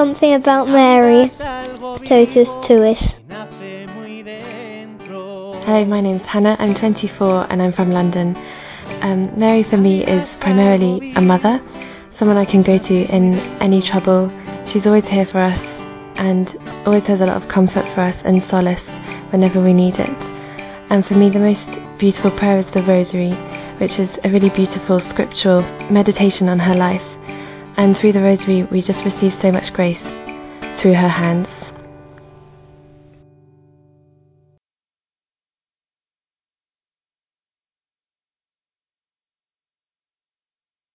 something about Mary, totus tuus. Hello, my name's Hannah. I'm 24 and I'm from London. Um, Mary for me is primarily a mother, someone I can go to in any trouble. She's always here for us and always has a lot of comfort for us and solace whenever we need it. And for me, the most beautiful prayer is the Rosary, which is a really beautiful scriptural meditation on her life. And through the Rosary, we just receive so much grace through her hands.